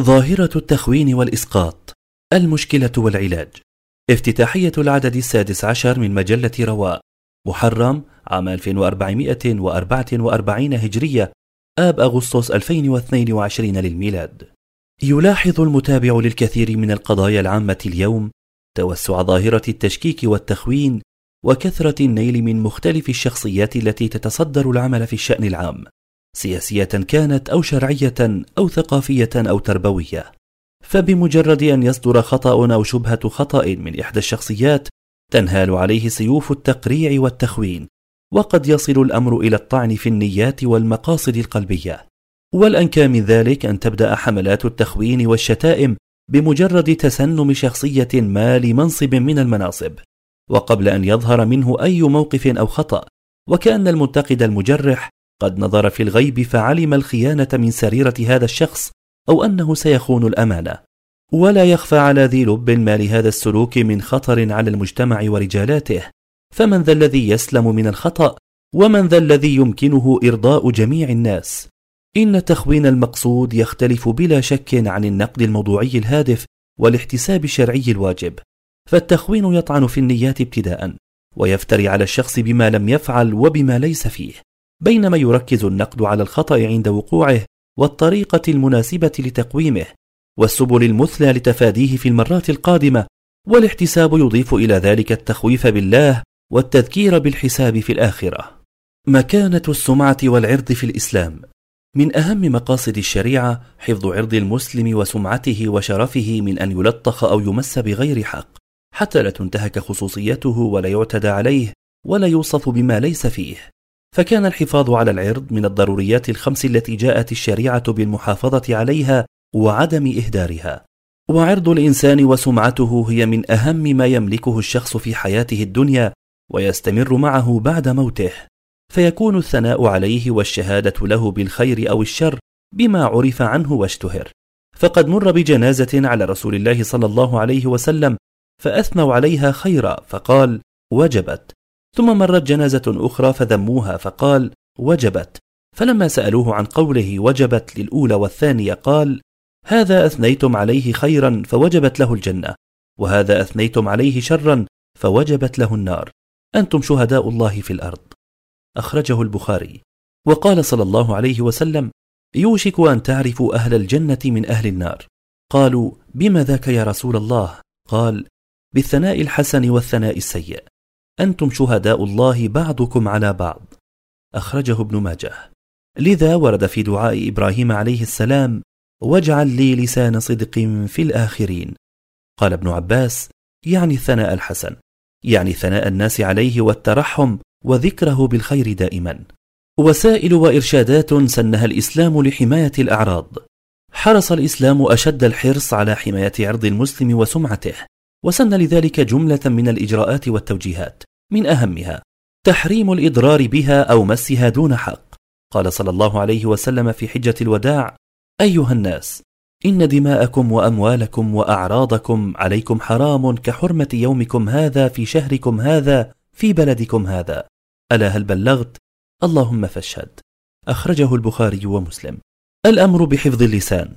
ظاهرة التخوين والإسقاط المشكلة والعلاج. افتتاحية العدد السادس عشر من مجلة رواء محرم عام 1444 هجرية آب أغسطس 2022 للميلاد. يلاحظ المتابع للكثير من القضايا العامة اليوم توسع ظاهرة التشكيك والتخوين وكثرة النيل من مختلف الشخصيات التي تتصدر العمل في الشأن العام. سياسية كانت أو شرعية أو ثقافية أو تربوية. فبمجرد أن يصدر خطأ أو شبهة خطأ من إحدى الشخصيات تنهال عليه سيوف التقريع والتخوين وقد يصل الأمر إلى الطعن في النيات والمقاصد القلبية. والأنكى من ذلك أن تبدأ حملات التخوين والشتائم بمجرد تسنم شخصية ما لمنصب من المناصب. وقبل أن يظهر منه أي موقف أو خطأ وكأن المنتقد المجرح قد نظر في الغيب فعلم الخيانة من سريرة هذا الشخص أو أنه سيخون الأمانة. ولا يخفى على ذي لب ما لهذا السلوك من خطر على المجتمع ورجالاته. فمن ذا الذي يسلم من الخطأ ومن ذا الذي يمكنه إرضاء جميع الناس. إن التخوين المقصود يختلف بلا شك عن النقد الموضوعي الهادف والاحتساب الشرعي الواجب. فالتخوين يطعن في النيات ابتداء ويفتري على الشخص بما لم يفعل وبما ليس فيه. بينما يركز النقد على الخطأ عند وقوعه والطريقة المناسبة لتقويمه والسبل المثلى لتفاديه في المرات القادمة والاحتساب يضيف إلى ذلك التخويف بالله والتذكير بالحساب في الآخرة. مكانة السمعة والعرض في الإسلام من أهم مقاصد الشريعة حفظ عرض المسلم وسمعته وشرفه من أن يلطخ أو يمس بغير حق حتى لا تنتهك خصوصيته ولا يعتدى عليه ولا يوصف بما ليس فيه. فكان الحفاظ على العرض من الضروريات الخمس التي جاءت الشريعة بالمحافظة عليها وعدم إهدارها. وعرض الإنسان وسمعته هي من أهم ما يملكه الشخص في حياته الدنيا ويستمر معه بعد موته. فيكون الثناء عليه والشهادة له بالخير أو الشر بما عرف عنه واشتهر. فقد مر بجنازة على رسول الله صلى الله عليه وسلم فأثنوا عليها خيرا فقال وجبت. ثم مرت جنازة أخرى فذموها فقال وجبت. فلما سألوه عن قوله وجبت للأولى والثانية قال هذا أثنيتم عليه خيرا فوجبت له الجنة وهذا أثنيتم عليه شرا فوجبت له النار. أنتم شهداء الله في الأرض. أخرجه البخاري. وقال صلى الله عليه وسلم يوشك أن تعرفوا أهل الجنة من أهل النار. قالوا بما ذاك يا رسول الله؟ قال بالثناء الحسن والثناء السيء. أنتم شهداء الله بعضكم على بعض. أخرجه ابن ماجه. لذا ورد في دعاء إبراهيم عليه السلام واجعل لي لسان صدق في الآخرين. قال ابن عباس يعني الثناء الحسن يعني ثناء الناس عليه والترحم وذكره بالخير دائما. وسائل وإرشادات سنها الإسلام لحماية الأعراض. حرص الإسلام أشد الحرص على حماية عرض المسلم وسمعته وسن لذلك جملة من الإجراءات والتوجيهات. من أهمها تحريم الإضرار بها أو مسها دون حق. قال صلى الله عليه وسلم في حجة الوداع أيها الناس إن دماءكم وأموالكم وأعراضكم عليكم حرام كحرمة يومكم هذا في شهركم هذا في بلدكم هذا. ألا هل بلغت؟ اللهم فاشهد. أخرجه البخاري ومسلم. الأمر بحفظ اللسان.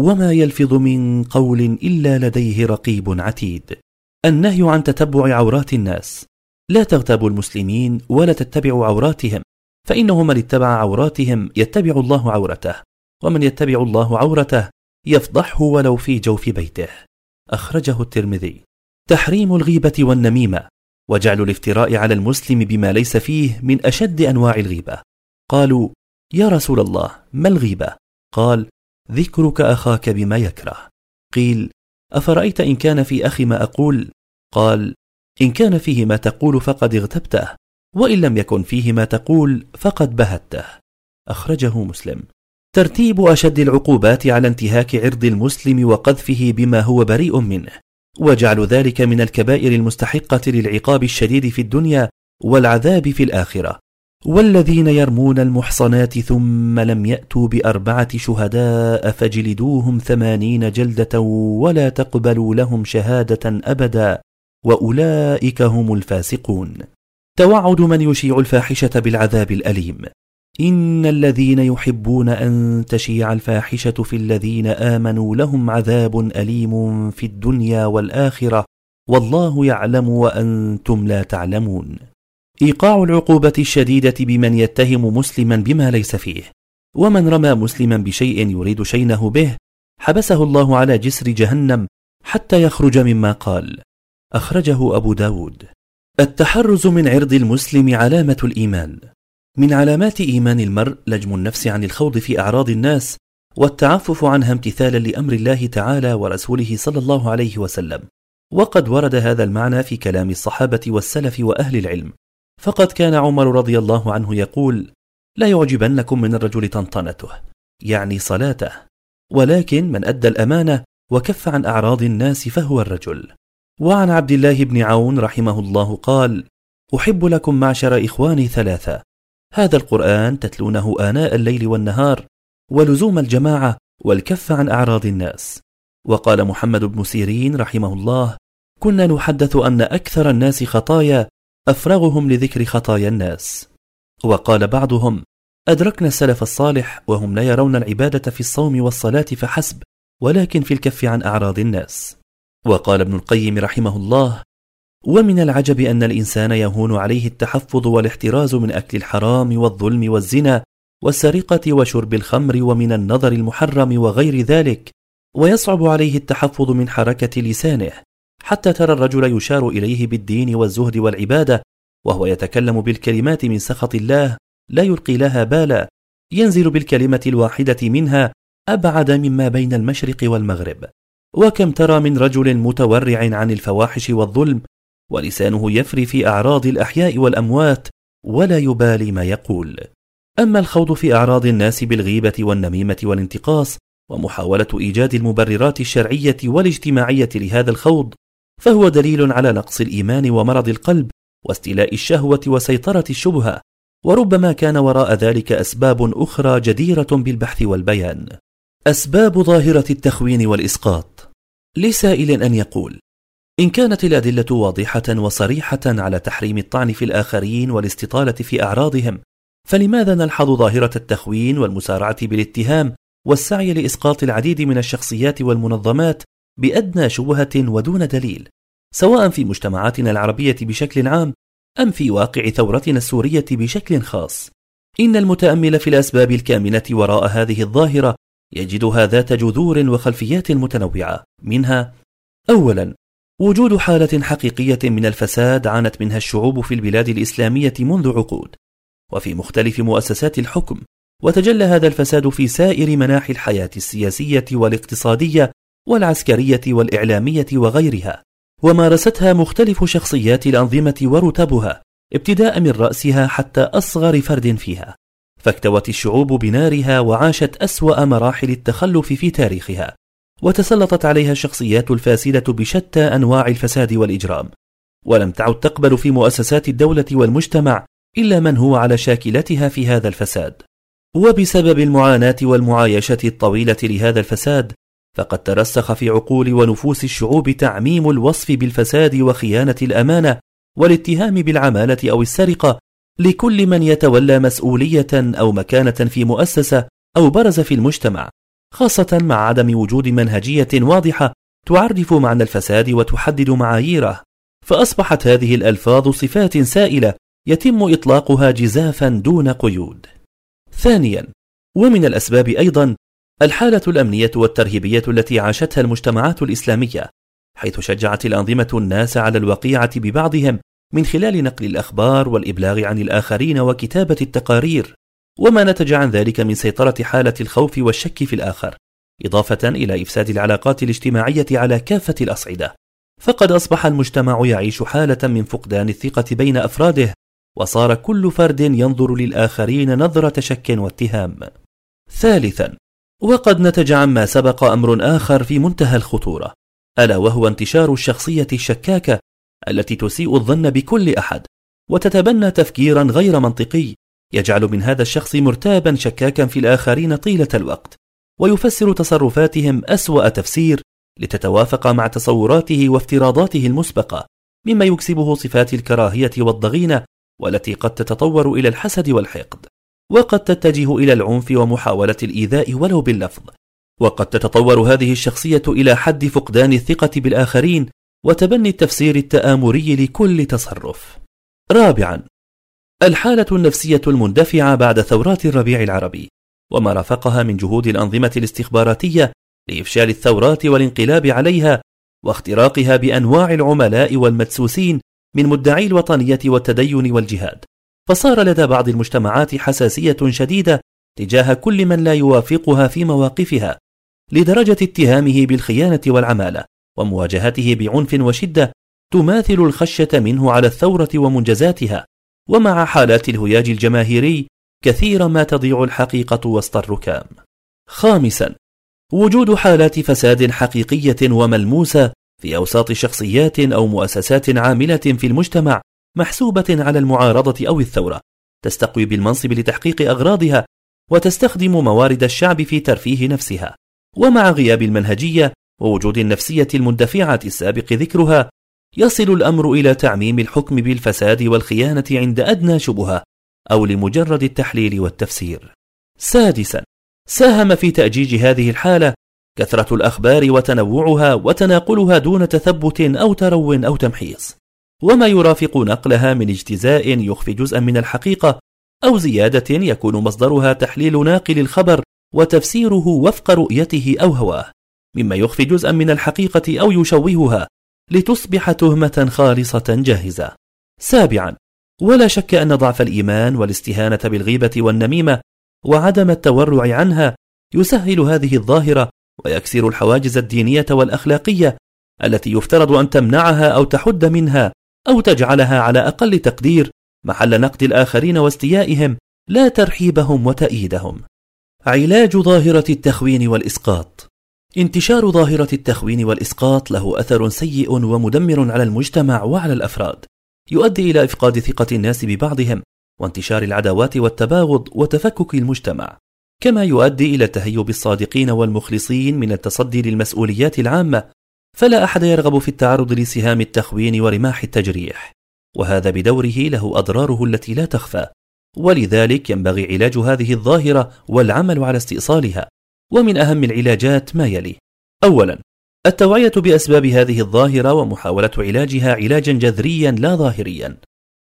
وما يلفظ من قول إلا لديه رقيب عتيد. النهي عن تتبع عورات الناس. لا تغتابوا المسلمين ولا تتبعوا عوراتهم فإنه من اتبع عوراتهم يتبع الله عورته ومن يتبع الله عورته يفضحه ولو في جوف بيته أخرجه الترمذي تحريم الغيبة والنميمة وجعل الافتراء على المسلم بما ليس فيه من أشد أنواع الغيبة قالوا يا رسول الله ما الغيبة؟ قال ذكرك أخاك بما يكره قيل أفرأيت إن كان في أخي ما أقول؟ قال إن كان فيه ما تقول فقد اغتبته وإن لم يكن فيه ما تقول فقد بهته. أخرجه مسلم. ترتيب أشد العقوبات على انتهاك عرض المسلم وقذفه بما هو بريء منه وجعل ذلك من الكبائر المستحقة للعقاب الشديد في الدنيا والعذاب في الآخرة. والذين يرمون المحصنات ثم لم يأتوا بأربعة شهداء فجلدوهم ثمانين جلدة ولا تقبلوا لهم شهادة أبدا. وأولئك هم الفاسقون. توعد من يشيع الفاحشة بالعذاب الأليم. إن الذين يحبون أن تشيع الفاحشة في الذين آمنوا لهم عذاب أليم في الدنيا والآخرة. والله يعلم وأنتم لا تعلمون. إيقاع العقوبة الشديدة بمن يتهم مسلما بما ليس فيه. ومن رمى مسلما بشيء يريد شينه به حبسه الله على جسر جهنم حتى يخرج مما قال. أخرجه أبو داود. التحرز من عرض المسلم علامة الإيمان. من علامات إيمان المرء لجم النفس عن الخوض في أعراض الناس والتعفف عنها امتثالا لأمر الله تعالى ورسوله صلى الله عليه وسلم. وقد ورد هذا المعنى في كلام الصحابة والسلف وأهل العلم. فقد كان عمر رضي الله عنه يقول لا يعجبنكم من الرجل طنطنته يعني صلاته. ولكن من أدى الأمانة وكف عن أعراض الناس فهو الرجل. وعن عبد الله بن عون رحمه الله قال أحب لكم معشر إخواني ثلاثة. هذا القرآن تتلونه آناء الليل والنهار ولزوم الجماعة والكف عن أعراض الناس. وقال محمد بن سيرين رحمه الله كنا نحدث أن أكثر الناس خطايا أفرغهم لذكر خطايا الناس. وقال بعضهم أدركنا السلف الصالح وهم لا يرون العبادة في الصوم والصلاة فحسب ولكن في الكف عن أعراض الناس. وقال ابن القيم رحمه الله ومن العجب أن الإنسان يهون عليه التحفظ والاحتراز من أكل الحرام والظلم والزنا والسرقة وشرب الخمر ومن النظر المحرم وغير ذلك ويصعب عليه التحفظ من حركة لسانه حتى ترى الرجل يشار إليه بالدين والزهد والعبادة وهو يتكلم بالكلمات من سخط الله لا يلقي لها بالا ينزل بالكلمة الواحدة منها أبعد مما بين المشرق والمغرب. وكم ترى من رجل متورع عن الفواحش والظلم ولسانه يفري في أعراض الأحياء والأموات ولا يبالي ما يقول. أما الخوض في أعراض الناس بالغيبة والنميمة والانتقاص ومحاولة إيجاد المبررات الشرعية والاجتماعية لهذا الخوض فهو دليل على نقص الإيمان ومرض القلب واستيلاء الشهوة وسيطرة الشبهة وربما كان وراء ذلك أسباب أخرى جديرة بالبحث والبيان. أسباب ظاهرة التخوين والإسقاط. لسائل أن يقول إن كانت الأدلة واضحة وصريحة على تحريم الطعن في الآخرين والاستطالة في أعراضهم فلماذا نلحظ ظاهرة التخوين والمسارعة بالاتهام والسعي لإسقاط العديد من الشخصيات والمنظمات بأدنى شبهة ودون دليل سواء في مجتمعاتنا العربية بشكل عام أم في واقع ثورتنا السورية بشكل خاص؟ إن المتأمل في الأسباب الكامنة وراء هذه الظاهرة يجدها ذات جذور وخلفيات متنوعة. منها أولا وجود حالة حقيقية من الفساد عانت منها الشعوب في البلاد الإسلامية منذ عقود وفي مختلف مؤسسات الحكم وتجلى هذا الفساد في سائر مناحي الحياة السياسية والاقتصادية والعسكرية والإعلامية وغيرها. ومارستها مختلف شخصيات الأنظمة ورتبها ابتداء من رأسها حتى أصغر فرد فيها. فاكتوت الشعوب بنارها وعاشت أسوأ مراحل التخلف في تاريخها وتسلطت عليها الشخصيات الفاسدة بشتى أنواع الفساد والإجرام. ولم تعد تقبل في مؤسسات الدولة والمجتمع إلا من هو على شاكلتها في هذا الفساد. وبسبب المعاناة والمعايشة الطويلة لهذا الفساد فقد ترسخ في عقول ونفوس الشعوب تعميم الوصف بالفساد وخيانة الأمانة والاتهام بالعمالة أو السرقة لكل من يتولى مسؤولية أو مكانة في مؤسسة أو برز في المجتمع خاصة مع عدم وجود منهجية واضحة تعرف معنى الفساد وتحدد معاييره. فأصبحت هذه الألفاظ صفات سائلة يتم إطلاقها جزافا دون قيود. ثانيا ومن الأسباب أيضا الحالة الأمنية والترهيبية التي عاشتها المجتمعات الإسلامية حيث شجعت الأنظمة الناس على الوقيعة ببعضهم من خلال نقل الأخبار والإبلاغ عن الآخرين وكتابة التقارير وما نتج عن ذلك من سيطرة حالة الخوف والشك في الآخر إضافة إلى إفساد العلاقات الاجتماعية على كافة الأصعدة. فقد أصبح المجتمع يعيش حالة من فقدان الثقة بين أفراده وصار كل فرد ينظر للآخرين نظرة شك واتهام. ثالثا وقد نتج عما سبق أمر آخر في منتهى الخطورة ألا وهو انتشار الشخصية الشكاكة التي تسيء الظن بكل أحد وتتبنى تفكيرا غير منطقي يجعل من هذا الشخص مرتابا شكاكا في الآخرين طيلة الوقت ويفسر تصرفاتهم أسوأ تفسير لتتوافق مع تصوراته وافتراضاته المسبقة مما يكسبه صفات الكراهية والضغينة والتي قد تتطور إلى الحسد والحقد وقد تتجه إلى العنف ومحاولة الإيذاء ولو باللفظ وقد تتطور هذه الشخصية إلى حد فقدان الثقة بالآخرين وتبني التفسير التآمري لكل تصرف. رابعا الحالة النفسية المندفعة بعد ثورات الربيع العربي وما رافقها من جهود الأنظمة الاستخباراتية لإفشال الثورات والانقلاب عليها واختراقها بأنواع العملاء والمدسوسين من مدعي الوطنية والتدين والجهاد. فصار لدى بعض المجتمعات حساسية شديدة تجاه كل من لا يوافقها في مواقفها لدرجة اتهامه بالخيانة والعمالة. ومواجهته بعنف وشدة تماثل الخشية منه على الثورة ومنجزاتها ومع حالات الهياج الجماهيري كثيرا ما تضيع الحقيقة وسط الركام. خامسا وجود حالات فساد حقيقية وملموسة في أوساط شخصيات أو مؤسسات عاملة في المجتمع محسوبة على المعارضة أو الثورة تستقوي بالمنصب لتحقيق أغراضها وتستخدم موارد الشعب في ترفيه نفسها ومع غياب المنهجية ووجود النفسية المندفعة السابق ذكرها يصل الأمر إلى تعميم الحكم بالفساد والخيانة عند أدنى شبهة أو لمجرد التحليل والتفسير. سادسا ساهم في تأجيج هذه الحالة كثرة الأخبار وتنوعها وتناقلها دون تثبت أو ترو أو تمحيص. وما يرافق نقلها من اجتزاء يخفي جزءا من الحقيقة أو زيادة يكون مصدرها تحليل ناقل الخبر وتفسيره وفق رؤيته أو هواه. مما يخفي جزءا من الحقيقة أو يشوهها لتصبح تهمة خالصة جاهزة. سابعا ولا شك أن ضعف الإيمان والاستهانة بالغيبة والنميمة وعدم التورع عنها يسهل هذه الظاهرة ويكسر الحواجز الدينية والأخلاقية التي يفترض أن تمنعها أو تحد منها أو تجعلها على أقل تقدير محل نقد الآخرين واستيائهم لا ترحيبهم وتأييدهم. علاج ظاهرة التخوين والإسقاط. انتشار ظاهرة التخوين والإسقاط له أثر سيء ومدمر على المجتمع وعلى الأفراد. يؤدي إلى إفقاد ثقة الناس ببعضهم وانتشار العداوات والتباغض وتفكك المجتمع. كما يؤدي إلى تهيب الصادقين والمخلصين من التصدي للمسؤوليات العامة فلا أحد يرغب في التعرض لسهام التخوين ورماح التجريح. وهذا بدوره له أضراره التي لا تخفى. ولذلك ينبغي علاج هذه الظاهرة والعمل على استئصالها. ومن أهم العلاجات ما يلي. أولا التوعية بأسباب هذه الظاهرة ومحاولة علاجها علاجا جذريا لا ظاهريا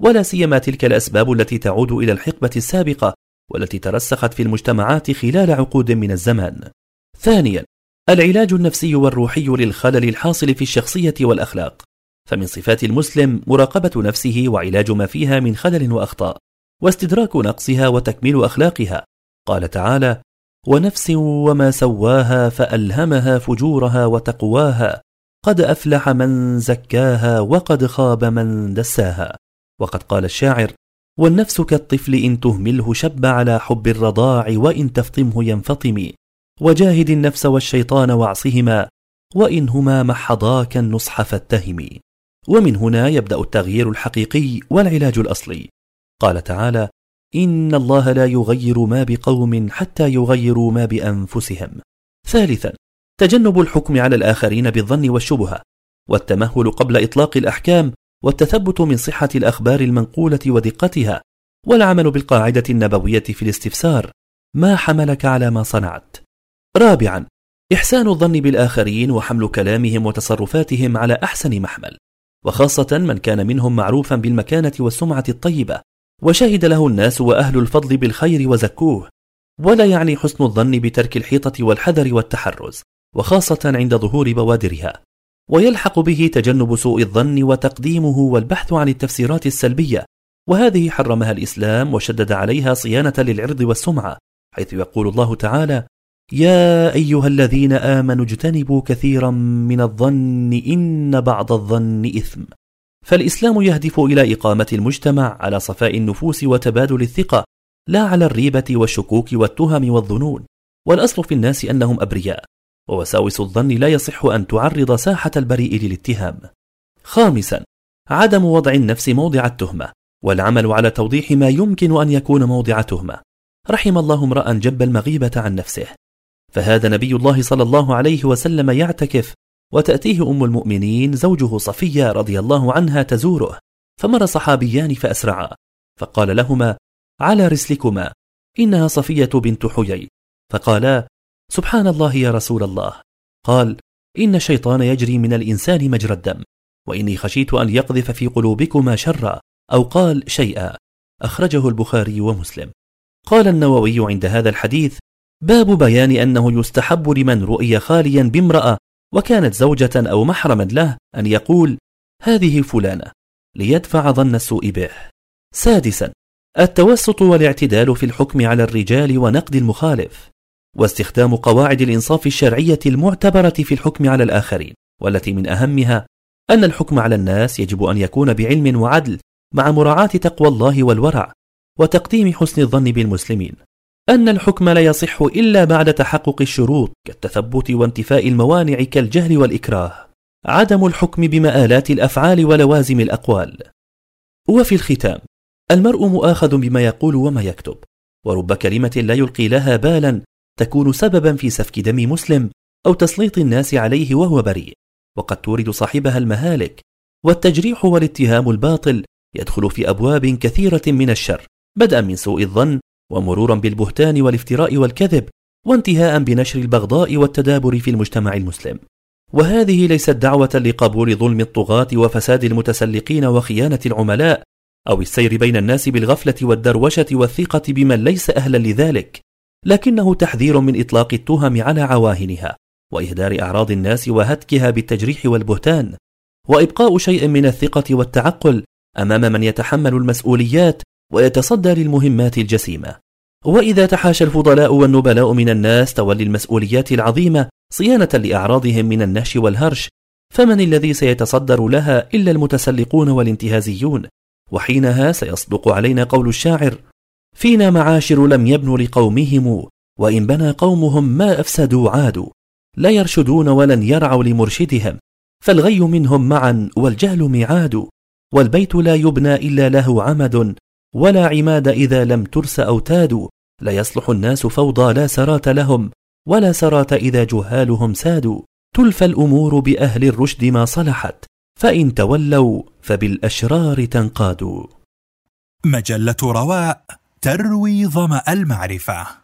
ولا سيما تلك الأسباب التي تعود إلى الحقبة السابقة والتي ترسخت في المجتمعات خلال عقود من الزمان. ثانيا العلاج النفسي والروحي للخلل الحاصل في الشخصية والأخلاق فمن صفات المسلم مراقبة نفسه وعلاج ما فيها من خلل وأخطاء واستدراك نقصها وتكميل أخلاقها. قال تعالى ونفس وما سواها فألهمها فجورها وتقواها قد أفلح من زكاها وقد خاب من دساها. وقد قال الشاعر والنفس كالطفل إن تهمله شب على حب الرضاع وإن تفطمه ينفطم. وجاهد النفس والشيطان واعصهما وإن هما محضاك النصح فاتهم. ومن هنا يبدأ التغيير الحقيقي والعلاج الأصلي. قال تعالى إن الله لا يغير ما بقوم حتى يغيروا ما بأنفسهم. ثالثا تجنب الحكم على الآخرين بالظن والشبهة والتمهل قبل إطلاق الأحكام والتثبت من صحة الأخبار المنقولة ودقتها والعمل بالقاعدة النبوية في الاستفسار ما حملك على ما صنعت. رابعا إحسان الظن بالآخرين وحمل كلامهم وتصرفاتهم على أحسن محمل وخاصة من كان منهم معروفا بالمكانة والسمعة الطيبة. وشهد له الناس وأهل الفضل بالخير وزكوه. ولا يعني حسن الظن بترك الحيطة والحذر والتحرز وخاصة عند ظهور بوادرها. ويلحق به تجنب سوء الظن وتقديمه والبحث عن التفسيرات السلبية. وهذه حرمها الإسلام وشدد عليها صيانة للعرض والسمعة حيث يقول الله تعالى يا أيها الذين آمنوا اجتنبوا كثيرا من الظن إن بعض الظن إثم. فالإسلام يهدف إلى إقامة المجتمع على صفاء النفوس وتبادل الثقة لا على الريبة والشكوك والتهم والظنون. والأصل في الناس أنهم أبرياء ووساوس الظن لا يصح أن تعرض ساحة البريء للاتهام. خامسا عدم وضع النفس موضع التهمة والعمل على توضيح ما يمكن أن يكون موضع تهمة. رحم الله امرأ جب المغيبة عن نفسه. فهذا نبي الله صلى الله عليه وسلم يعتكف وتأتيه أم المؤمنين زوجه صفية رضي الله عنها تزوره فمر صحابيان فأسرعا فقال لهما على رسلكما إنها صفية بنت حيي. فقالا سبحان الله يا رسول الله. قال إن الشيطان يجري من الإنسان مجرى الدم وإني خشيت أن يقذف في قلوبكما شرا أو قال شيئا. أخرجه البخاري ومسلم. قال النووي عند هذا الحديث باب بيان أنه يستحب لمن رؤي خاليا بامرأة وكانت زوجة أو محرما له أن يقول هذه فلانة. ليدفع ظن السوء به. سادسا التوسط والاعتدال في الحكم على الرجال ونقد المخالف واستخدام قواعد الإنصاف الشرعية المعتبرة في الحكم على الآخرين والتي من أهمها أن الحكم على الناس يجب أن يكون بعلم وعدل مع مراعاة تقوى الله والورع وتقديم حسن الظن بالمسلمين. أن الحكم لا يصح إلا بعد تحقق الشروط كالتثبت وانتفاء الموانع كالجهل والإكراه عدم الحكم بمآلات الأفعال ولوازم الأقوال. وفي الختام المرء مؤاخذ بما يقول وما يكتب ورب كلمة لا يلقي لها بالا تكون سببا في سفك دم مسلم أو تسليط الناس عليه وهو بريء. وقد تورد صاحبها المهالك والتجريح والاتهام الباطل يدخل في أبواب كثيرة من الشر بدءا من سوء الظن ومرورا بالبهتان والافتراء والكذب وانتهاء بنشر البغضاء والتدابر في المجتمع المسلم. وهذه ليست دعوة لقبول ظلم الطغاة وفساد المتسلقين وخيانة العملاء أو السير بين الناس بالغفلة والدروشة والثقة بمن ليس أهلا لذلك لكنه تحذير من إطلاق التهم على عواهنها وإهدار أعراض الناس وهتكها بالتجريح والبهتان وإبقاء شيء من الثقة والتعقل أمام من يتحمل المسؤوليات ويتصدى للمهمات الجسيمة. وإذا تحاشى الفضلاء والنبلاء من الناس تولي المسؤوليات العظيمة صيانة لأعراضهم من النهش والهرش. فمن الذي سيتصدر لها إلا المتسلقون والانتهازيون؟ وحينها سيصدق علينا قول الشاعر فينا معاشر لم يبنوا لقومهم وإن بنى قومهم ما أفسدوا عادوا. لا يرشدون ولن يرعوا لمرشدهم فالغي منهم معا والجهل ميعاد. والبيت لا يبنى إلا له عمد ولا عماد إذا لم ترس أوتاد لا يصلح الناس فوضى لا سرات لهم ولا سرات إذا جهالهم سادوا. تلفى الأمور بأهل الرشد ما صلحت فإن تولوا فبالأشرار تنقادوا. مجلة رواء تروي ظمأ المعرفة.